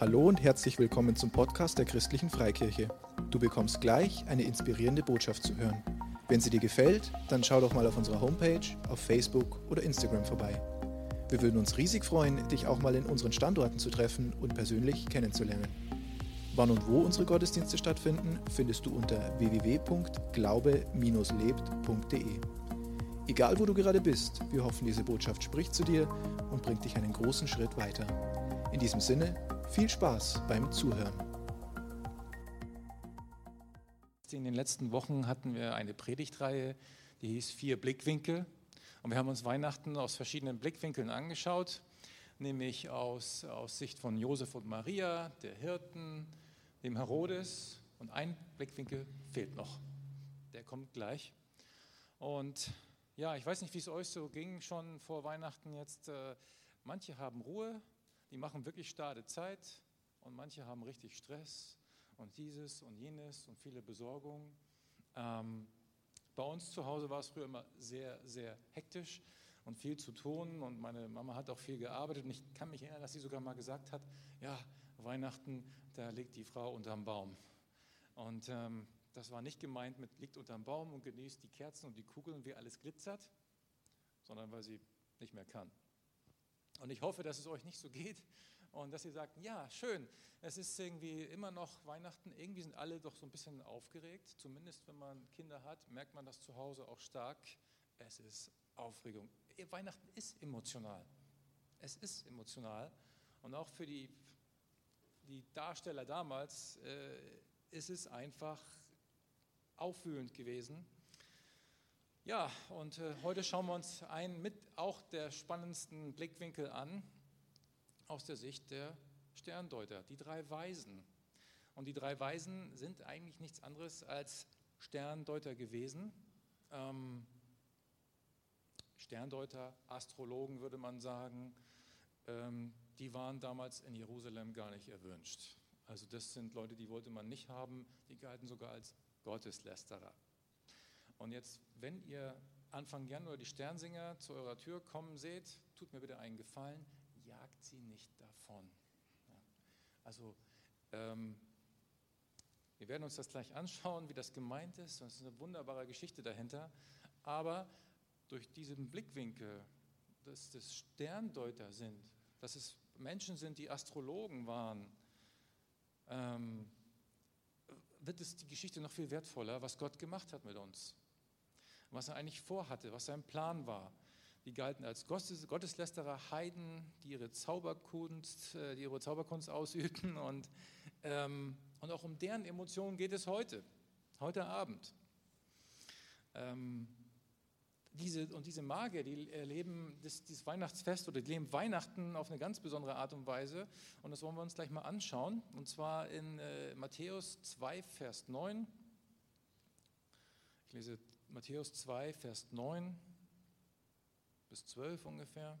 Hallo und herzlich willkommen zum Podcast der Christlichen Freikirche. Du bekommst gleich eine inspirierende Botschaft zu hören. Wenn sie dir gefällt, dann schau doch mal auf unserer Homepage, auf Facebook oder Instagram vorbei. Wir würden uns riesig freuen, dich auch mal in unseren Standorten zu treffen und persönlich kennenzulernen. Wann und wo unsere Gottesdienste stattfinden, findest du unter www.glaube-lebt.de. Egal wo du gerade bist, wir hoffen, diese Botschaft spricht zu dir und bringt dich einen großen Schritt weiter. In diesem Sinne, viel Spaß beim Zuhören. In den letzten Wochen hatten wir eine Predigtreihe, die hieß Vier Blickwinkel. Und wir haben uns Weihnachten aus verschiedenen Blickwinkeln angeschaut, nämlich aus, aus Sicht von Josef und Maria, der Hirten, dem Herodes. Und ein Blickwinkel fehlt noch. Der kommt gleich. Und ja, ich weiß nicht, wie es euch so ging schon vor Weihnachten jetzt. Äh, manche haben Ruhe, die machen wirklich starre Zeit und manche haben richtig Stress und dieses und jenes und viele Besorgungen. Ähm, bei uns zu Hause war es früher immer sehr, sehr hektisch und viel zu tun und meine Mama hat auch viel gearbeitet und ich kann mich erinnern, dass sie sogar mal gesagt hat, ja, Weihnachten, da liegt die Frau unterm Baum. Und ähm, das war nicht gemeint mit liegt unterm Baum und genießt die Kerzen und die Kugeln, wie alles glitzert, sondern weil sie nicht mehr kann. Und ich hoffe, dass es euch nicht so geht und dass ihr sagt, ja, schön, es ist irgendwie immer noch Weihnachten, irgendwie sind alle doch so ein bisschen aufgeregt, zumindest wenn man Kinder hat, merkt man das zu Hause auch stark. Es ist Aufregung. Weihnachten ist emotional. Es ist emotional. Und auch für die, die Darsteller damals äh, ist es einfach aufwühlend gewesen. Ja, und äh, heute schauen wir uns einen mit auch der spannendsten Blickwinkel an aus der Sicht der Sterndeuter, die drei Weisen. Und die drei Weisen sind eigentlich nichts anderes als Sterndeuter gewesen. Ähm, Sterndeuter, Astrologen würde man sagen, ähm, die waren damals in Jerusalem gar nicht erwünscht. Also das sind Leute, die wollte man nicht haben, die galten sogar als Gotteslästerer. Und jetzt, wenn ihr Anfang Januar die Sternsinger zu eurer Tür kommen seht, tut mir bitte einen Gefallen, jagt sie nicht davon. Ja. Also, ähm, wir werden uns das gleich anschauen, wie das gemeint ist. Das ist eine wunderbare Geschichte dahinter. Aber durch diesen Blickwinkel, dass das Sterndeuter sind, dass es Menschen sind, die Astrologen waren, ähm, wird es die Geschichte noch viel wertvoller, was Gott gemacht hat mit uns. Was er eigentlich vorhatte, was sein Plan war. Die galten als Gotteslästerer, Heiden, die ihre Zauberkunst, äh, die ihre Zauberkunst ausübten. Und, ähm, und auch um deren Emotionen geht es heute, heute Abend. Ähm, diese, und diese Magier, die erleben das, dieses Weihnachtsfest oder die leben Weihnachten auf eine ganz besondere Art und Weise. Und das wollen wir uns gleich mal anschauen. Und zwar in äh, Matthäus 2, Vers 9. Ich lese Matthäus 2, Vers 9 bis 12 ungefähr.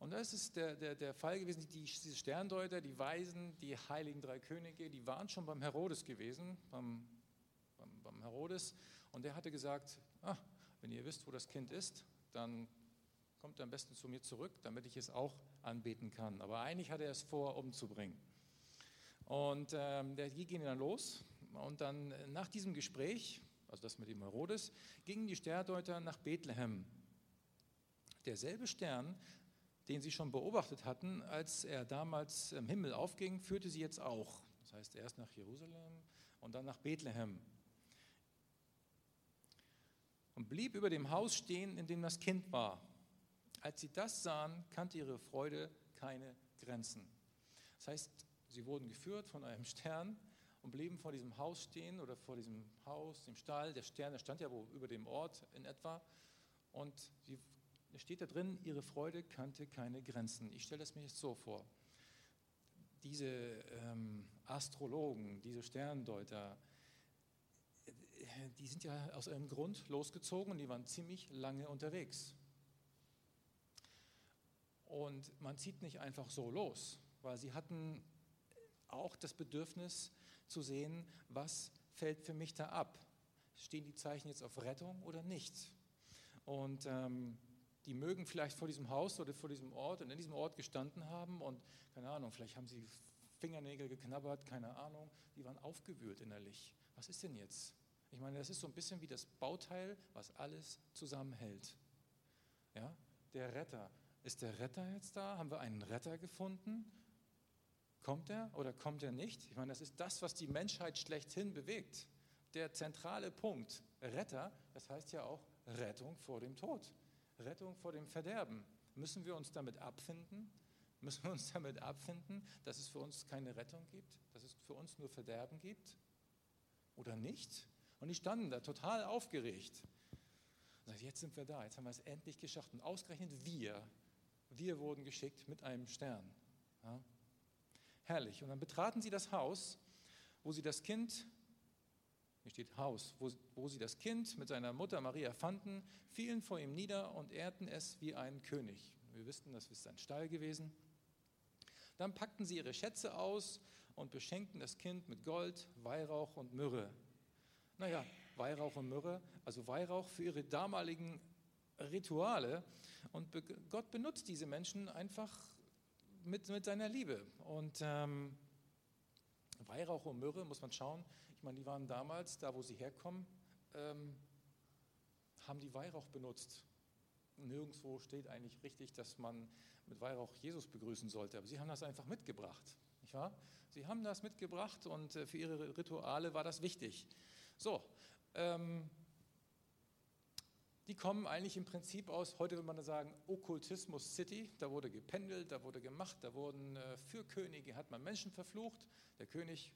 Und das ist der, der, der Fall gewesen, die, diese Sterndeuter, die Weisen, die heiligen drei Könige, die waren schon beim Herodes gewesen, beim, beim, beim Herodes. Und der hatte gesagt, ah, wenn ihr wisst, wo das Kind ist, dann kommt am besten zu mir zurück, damit ich es auch anbeten kann. Aber eigentlich hat er es vor, umzubringen. Und ähm, die gehen dann los. Und dann äh, nach diesem Gespräch, also das mit dem Herodes, gingen die Sterndeuter nach Bethlehem. Derselbe Stern, den sie schon beobachtet hatten, als er damals im Himmel aufging, führte sie jetzt auch. Das heißt, erst nach Jerusalem und dann nach Bethlehem und blieb über dem Haus stehen, in dem das Kind war. Als sie das sahen, kannte ihre Freude keine Grenzen. Das heißt, sie wurden geführt von einem Stern und blieben vor diesem Haus stehen oder vor diesem Haus, dem Stall. Der Stern, der stand ja wo über dem Ort in etwa. Und sie, steht da drin, ihre Freude kannte keine Grenzen. Ich stelle es mir jetzt so vor. Diese ähm, Astrologen, diese Sterndeuter, die sind ja aus einem Grund losgezogen und die waren ziemlich lange unterwegs. Und man zieht nicht einfach so los, weil sie hatten auch das Bedürfnis zu sehen, was fällt für mich da ab. Stehen die Zeichen jetzt auf Rettung oder nicht? Und ähm, die mögen vielleicht vor diesem Haus oder vor diesem Ort und in diesem Ort gestanden haben und keine Ahnung, vielleicht haben sie Fingernägel geknabbert, keine Ahnung, die waren aufgewühlt innerlich. Was ist denn jetzt? Ich meine, das ist so ein bisschen wie das Bauteil, was alles zusammenhält. Ja? Der Retter. Ist der Retter jetzt da? Haben wir einen Retter gefunden? Kommt er oder kommt er nicht? Ich meine, das ist das, was die Menschheit schlechthin bewegt. Der zentrale Punkt. Retter, das heißt ja auch Rettung vor dem Tod. Rettung vor dem Verderben. Müssen wir uns damit abfinden? Müssen wir uns damit abfinden, dass es für uns keine Rettung gibt, dass es für uns nur Verderben gibt? Oder nicht? Und die standen da total aufgeregt. Und jetzt sind wir da, jetzt haben wir es endlich geschafft. Und ausgerechnet wir, wir wurden geschickt mit einem Stern. Ja? Herrlich. Und dann betraten sie das Haus, wo sie das Kind hier steht Haus, wo, wo sie das Kind mit seiner Mutter Maria fanden, fielen vor ihm nieder und ehrten es wie einen König. Wir wissen, das ist ein Stall gewesen. Dann packten sie ihre Schätze aus und beschenkten das Kind mit Gold, Weihrauch und Myrrhe. Naja, Weihrauch und Myrrhe, also Weihrauch für ihre damaligen Rituale. Und Gott benutzt diese Menschen einfach mit, mit seiner Liebe. Und ähm, Weihrauch und Myrrhe, muss man schauen, ich meine, die waren damals, da wo sie herkommen, ähm, haben die Weihrauch benutzt. Nirgendwo steht eigentlich richtig, dass man mit Weihrauch Jesus begrüßen sollte, aber sie haben das einfach mitgebracht. Nicht wahr? Sie haben das mitgebracht und äh, für ihre Rituale war das wichtig. So, ähm, die kommen eigentlich im Prinzip aus, heute würde man sagen, Okkultismus City. Da wurde gependelt, da wurde gemacht, da wurden äh, für Könige, hat man Menschen verflucht. Der König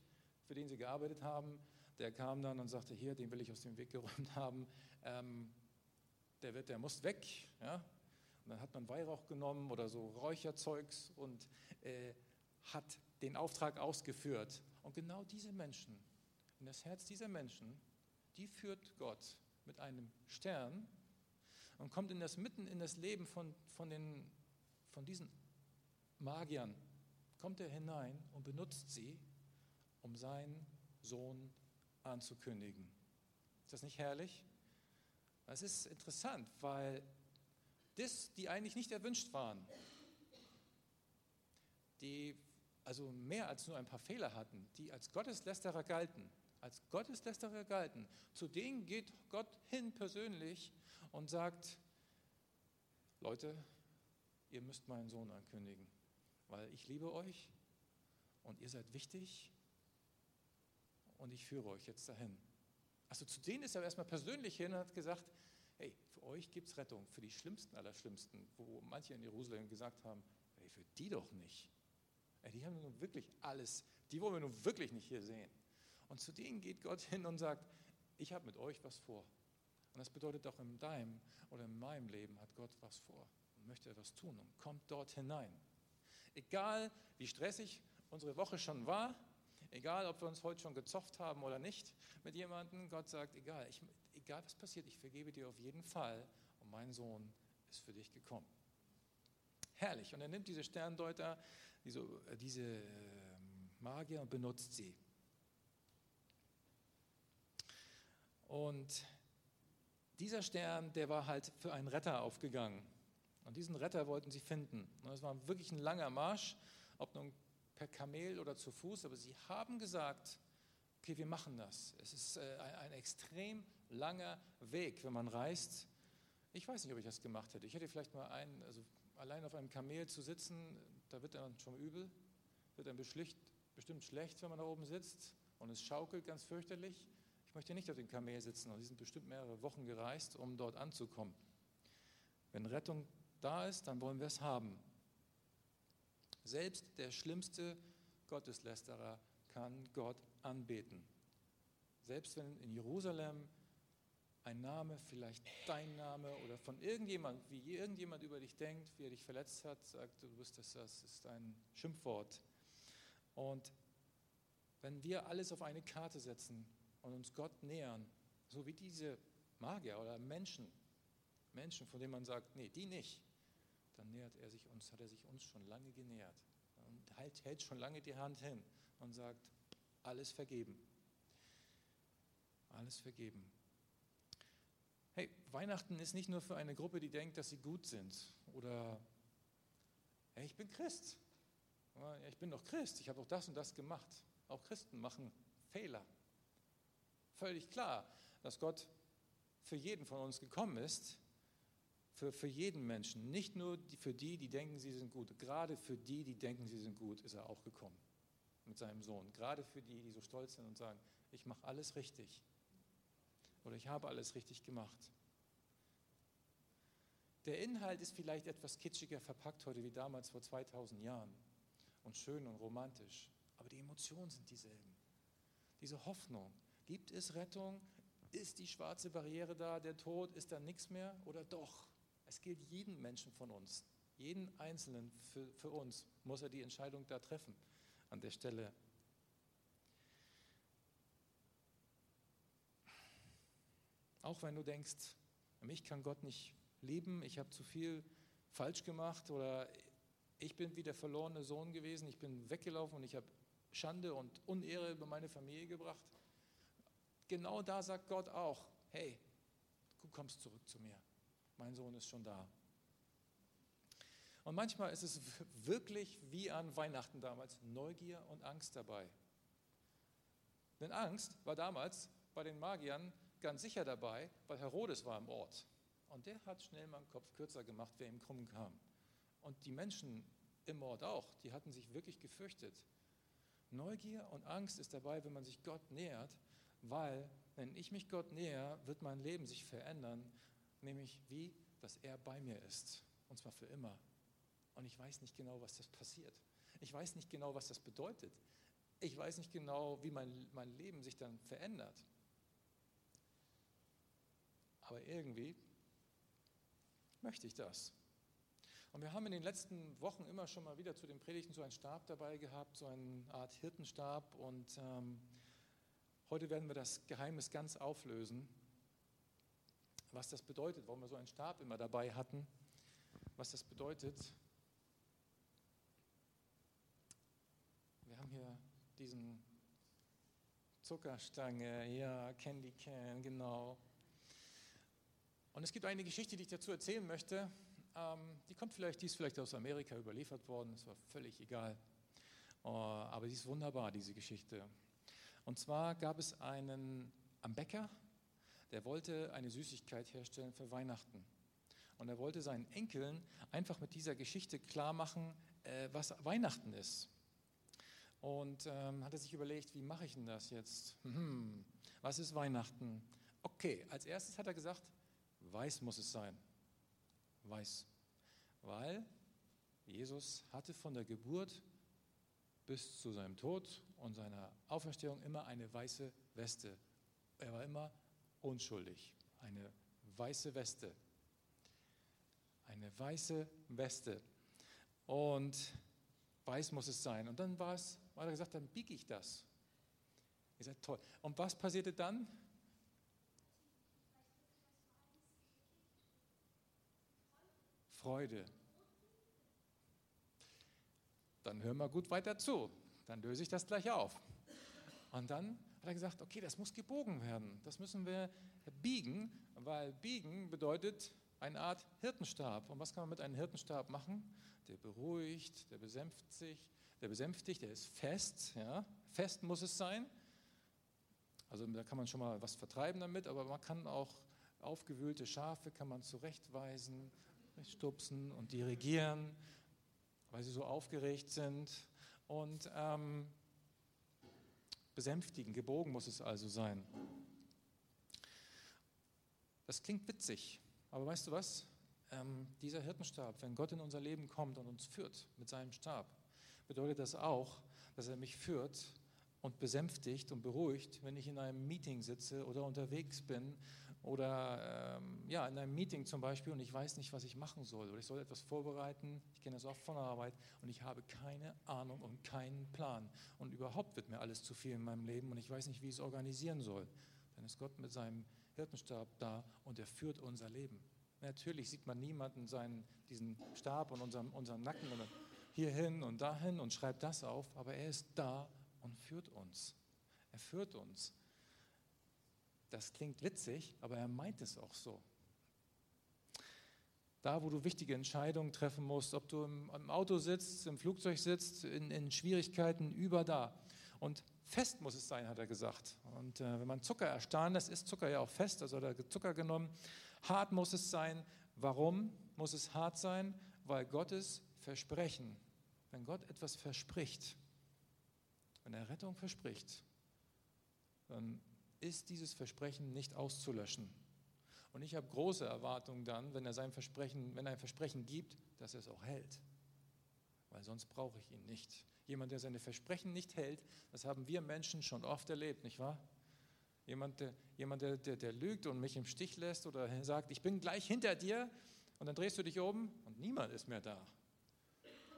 für den sie gearbeitet haben, der kam dann und sagte, hier, den will ich aus dem Weg geräumt haben, ähm, der, wird, der muss weg. Ja? Und dann hat man Weihrauch genommen oder so Räucherzeugs und äh, hat den Auftrag ausgeführt. Und genau diese Menschen, in das Herz dieser Menschen, die führt Gott mit einem Stern und kommt in das mitten in das Leben von, von, den, von diesen Magiern, kommt er hinein und benutzt sie um seinen Sohn anzukündigen. Ist das nicht herrlich? Das ist interessant, weil das, die eigentlich nicht erwünscht waren, die also mehr als nur ein paar Fehler hatten, die als Gotteslästerer galten, als Gotteslästerer galten, zu denen geht Gott hin persönlich und sagt, Leute, ihr müsst meinen Sohn ankündigen, weil ich liebe euch und ihr seid wichtig und ich führe euch jetzt dahin. Also zu denen ist er erstmal persönlich hin und hat gesagt, hey, für euch gibt es Rettung, für die Schlimmsten aller Schlimmsten, wo manche in Jerusalem gesagt haben, hey, für die doch nicht. Die haben nun wirklich alles, die wollen wir nun wirklich nicht hier sehen. Und zu denen geht Gott hin und sagt, ich habe mit euch was vor. Und das bedeutet auch in deinem oder in meinem Leben hat Gott was vor und möchte etwas tun und kommt dort hinein. Egal wie stressig unsere Woche schon war, Egal, ob wir uns heute schon gezofft haben oder nicht mit jemandem, Gott sagt, egal, ich, egal was passiert, ich vergebe dir auf jeden Fall und mein Sohn ist für dich gekommen. Herrlich. Und er nimmt diese Sterndeuter, diese, äh, diese ähm, Magier und benutzt sie. Und dieser Stern, der war halt für einen Retter aufgegangen. Und diesen Retter wollten sie finden. Und es war wirklich ein langer Marsch, ob nun per Kamel oder zu Fuß, aber sie haben gesagt, okay, wir machen das. Es ist äh, ein, extrem langer Weg, wenn man reist. Ich weiß nicht, ob ich das gemacht hätte. Ich hätte vielleicht mal einen, also allein auf einem Kamel zu sitzen, da wird dann schon übel, wird dann bestimmt schlecht, wenn man da oben sitzt und es schaukelt ganz fürchterlich. Möchte nicht auf dem Kamel sitzen und die sind bestimmt mehrere Wochen gereist, um dort anzukommen. Wenn Rettung da ist, dann wollen wir es haben. Selbst der schlimmste Gotteslästerer kann Gott anbeten. Selbst wenn in Jerusalem ein Name, vielleicht dein Name oder von irgendjemand, wie irgendjemand über dich denkt, wie er dich verletzt hat, sagt, du bist das, das ist ein Schimpfwort. Und wenn wir alles auf eine Karte setzen und uns Gott nähern, so wie diese Magier oder Menschen, Menschen, von denen man sagt, nee, die nicht, dann nähert er sich uns, hat er sich uns schon lange genähert und hält, hält schon lange die Hand hin und sagt, alles vergeben. Alles vergeben. Hey, Weihnachten ist nicht nur für eine Gruppe, die denkt, dass sie gut sind oder hey, ich bin Christ. Ich bin doch Christ, ich habe doch das und das gemacht. Auch Christen machen Fehler. Völlig klar, dass Gott für jeden von uns gekommen ist, für, für jeden Menschen, nicht nur für die, die denken, sie sind gut, gerade für die, die denken, sie sind gut, ist er auch gekommen mit seinem Sohn. Gerade für die, die so stolz sind und sagen, ich mache alles richtig oder ich habe alles richtig gemacht. Der Inhalt ist vielleicht etwas kitschiger verpackt heute wie damals vor 2000 Jahren und schön und romantisch, aber die Emotionen sind dieselben. Diese Hoffnung, gibt es Rettung? Ist die schwarze Barriere da, der Tod, ist da nichts mehr oder doch? Es gilt jeden Menschen von uns, jeden Einzelnen für, für uns muss er die Entscheidung da treffen an der Stelle. Auch wenn du denkst, mich kann Gott nicht lieben, ich habe zu viel falsch gemacht oder ich bin wie der verlorene Sohn gewesen, ich bin weggelaufen und ich habe Schande und Unehre über meine Familie gebracht. Genau da sagt Gott auch, hey, du kommst zurück zu mir mein Sohn ist schon da. Und manchmal ist es wirklich wie an Weihnachten damals Neugier und Angst dabei. Denn Angst war damals bei den Magiern ganz sicher dabei, weil Herodes war im Ort. Und der hat schnell mal den Kopf kürzer gemacht, wer ihm krumm kam. Und die Menschen im Ort auch, die hatten sich wirklich gefürchtet. Neugier und Angst ist dabei, wenn man sich Gott nähert, weil wenn ich mich Gott näher, wird mein Leben sich verändern nämlich wie, dass er bei mir ist, und zwar für immer. Und ich weiß nicht genau, was das passiert. Ich weiß nicht genau, was das bedeutet. Ich weiß nicht genau, wie mein, mein Leben sich dann verändert. Aber irgendwie möchte ich das. Und wir haben in den letzten Wochen immer schon mal wieder zu den Predigten so einen Stab dabei gehabt, so eine Art Hirtenstab. Und ähm, heute werden wir das Geheimnis ganz auflösen was das bedeutet, warum wir so einen Stab immer dabei hatten, was das bedeutet. Wir haben hier diesen Zuckerstange, ja, Candy Can, genau. Und es gibt eine Geschichte, die ich dazu erzählen möchte. Ähm, die kommt vielleicht, die ist vielleicht aus Amerika überliefert worden, das war völlig egal. Oh, aber die ist wunderbar, diese Geschichte. Und zwar gab es einen am Bäcker, der wollte eine Süßigkeit herstellen für Weihnachten. Und er wollte seinen Enkeln einfach mit dieser Geschichte klar machen, äh, was Weihnachten ist. Und ähm, hat er sich überlegt, wie mache ich denn das jetzt? Hm, was ist Weihnachten? Okay, als erstes hat er gesagt, weiß muss es sein. Weiß. Weil Jesus hatte von der Geburt bis zu seinem Tod und seiner Auferstehung immer eine weiße Weste. Er war immer unschuldig. Eine weiße Weste. Eine weiße Weste. Und weiß muss es sein. Und dann war es, war er gesagt, dann biege ich das. Ihr seid toll. Und was passierte dann? Freude. Dann hör mal gut weiter zu. Dann löse ich das gleich auf. Und dann hat er gesagt, okay, das muss gebogen werden. Das müssen wir biegen, weil biegen bedeutet eine Art Hirtenstab. Und was kann man mit einem Hirtenstab machen? Der beruhigt, der besänftigt sich, der besänftigt, der ist fest. Ja? Fest muss es sein. Also da kann man schon mal was vertreiben damit, aber man kann auch aufgewühlte Schafe kann man zurechtweisen, stupsen und dirigieren, weil sie so aufgeregt sind. Und ähm, besänftigen. Gebogen muss es also sein. Das klingt witzig, aber weißt du was? Ähm, dieser Hirtenstab, wenn Gott in unser Leben kommt und uns führt mit seinem Stab, bedeutet das auch, dass er mich führt und besänftigt und beruhigt, wenn ich in einem Meeting sitze oder unterwegs bin oder ähm, ja, in einem Meeting zum Beispiel und ich weiß nicht, was ich machen soll oder ich soll etwas vorbereiten, ich kenne das oft von der Arbeit und ich habe keine Ahnung und keinen Plan und überhaupt wird mir alles zu viel in meinem Leben und ich weiß nicht, wie ich es organisieren soll. Dann ist Gott mit seinem Hirtenstab da und er führt unser Leben. Natürlich sieht man niemanden seinen, diesen Stab und unseren, unseren Nacken hier hin und dahin und schreibt das auf, aber er ist da und führt uns. Er führt uns Das klingt witzig, aber er meint es auch so. Da, wo du wichtige Entscheidungen treffen musst, ob du im, Auto sitzt, im Flugzeug sitzt, in, in, Schwierigkeiten, über da. Und fest muss es sein, hat er gesagt. Und äh, wenn man Zucker erstarren lässt, ist Zucker ja auch fest, also hat er Zucker genommen. Hart muss es sein. Warum muss es hart sein? Weil Gottes Versprechen, wenn Gott etwas verspricht, wenn er Rettung verspricht, dann ist dieses Versprechen nicht auszulöschen. Und ich habe große Erwartungen dann, wenn er sein Versprechen, wenn er ein Versprechen gibt, dass er es auch hält. Weil sonst brauche ich ihn nicht. Jemand, der seine Versprechen nicht hält, das haben wir Menschen schon oft erlebt, nicht wahr? Jemand, der, jemand der, der, der lügt und mich im Stich lässt oder sagt, ich bin gleich hinter dir und dann drehst du dich um und niemand ist mehr da.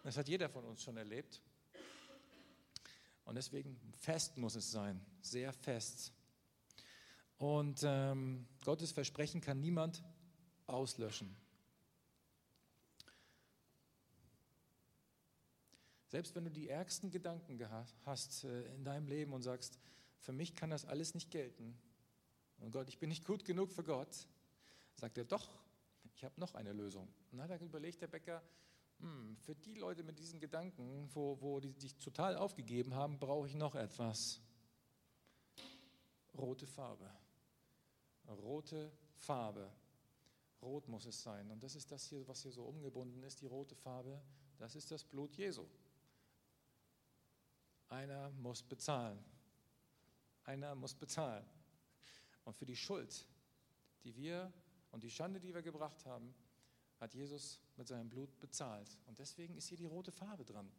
Das hat jeder von uns schon erlebt. Und deswegen fest muss es sein, sehr fest. Und ähm, Gottes Versprechen kann niemand auslöschen. Selbst wenn du die ärgsten Gedanken hast äh, in deinem Leben und sagst, für mich kann das alles nicht gelten. Und Gott, ich bin nicht gut genug für Gott, sagt er, doch, ich habe noch eine Lösung. Und dann er überlegt, der Bäcker, hm, für die Leute mit diesen Gedanken, wo, wo die sich total aufgegeben haben, brauche ich noch etwas. Rote Farbe. Rote Farbe. Rot muss es sein. Und das ist das hier, was hier so umgebunden ist, die rote Farbe. Das ist das Blut Jesu. Einer muss bezahlen. Einer muss bezahlen. Und für die Schuld, die wir und die Schande, die wir gebracht haben, hat Jesus mit seinem Blut bezahlt. Und deswegen ist hier die rote Farbe dran.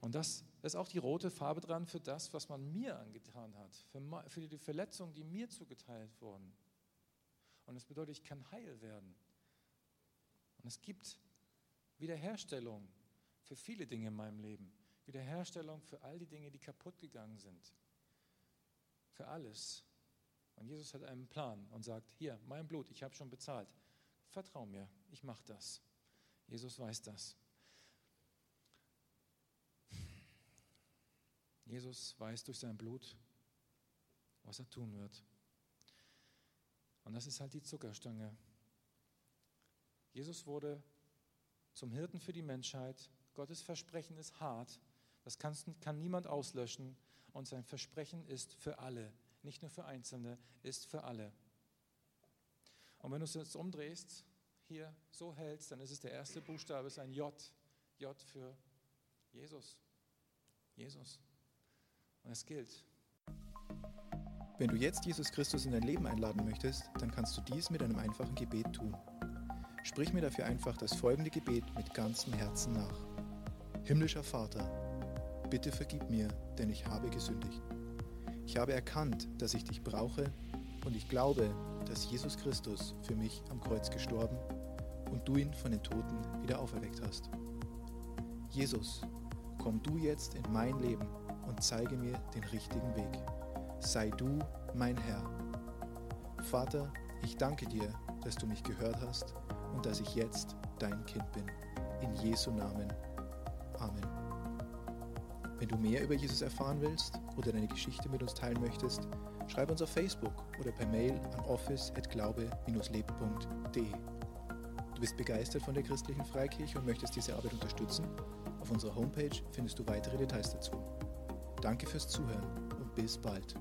Und das ist auch die rote Farbe dran für das, was man mir angetan hat, für, die Verletzungen, die mir zugeteilt wurden. Und das bedeutet, ich kann heil werden. Und es gibt Wiederherstellung für viele Dinge in meinem Leben. Wiederherstellung für all die Dinge, die kaputt gegangen sind. Für alles. Und Jesus hat einen Plan und sagt, hier, mein Blut, ich habe schon bezahlt. Vertrau mir, ich mache das. Jesus weiß das. Jesus weiß durch sein Blut, was er tun wird. Und das ist halt die Zuckerstange. Jesus wurde zum Hirten für die Menschheit. Gottes Versprechen ist hart. Das kann, kann niemand auslöschen. Und sein Versprechen ist für alle, nicht nur für Einzelne, ist für alle. Und wenn du es jetzt umdrehst, hier so hältst, dann ist es der erste Buchstabe, ist ein J. J für Jesus. Jesus. Und es gilt. Wenn du jetzt Jesus Christus in dein Leben einladen möchtest, dann kannst du dies mit einem einfachen Gebet tun. Sprich mir dafür einfach das folgende Gebet mit ganzem Herzen nach. Himmlischer Vater, bitte vergib mir, denn ich habe gesündigt. Ich habe erkannt, dass ich dich brauche und ich glaube, dass Jesus Christus für mich am Kreuz gestorben und du ihn von den Toten wieder auferweckt hast. Jesus, komm du jetzt in mein Leben und zeige mir den richtigen Weg. Sei du mein Herr. Vater, ich danke dir, dass du mich gehört hast und dass ich jetzt dein Kind bin. In Jesu Namen. Amen. Wenn du mehr über Jesus erfahren willst oder deine Geschichte mit uns teilen möchtest, schreib uns auf Facebook oder per Mail an office.glaube-leben.de. Du bist begeistert von der christlichen Freikirche und möchtest diese Arbeit unterstützen? Auf unserer Homepage findest du weitere Details dazu. Danke fürs Zuhören und bis bald.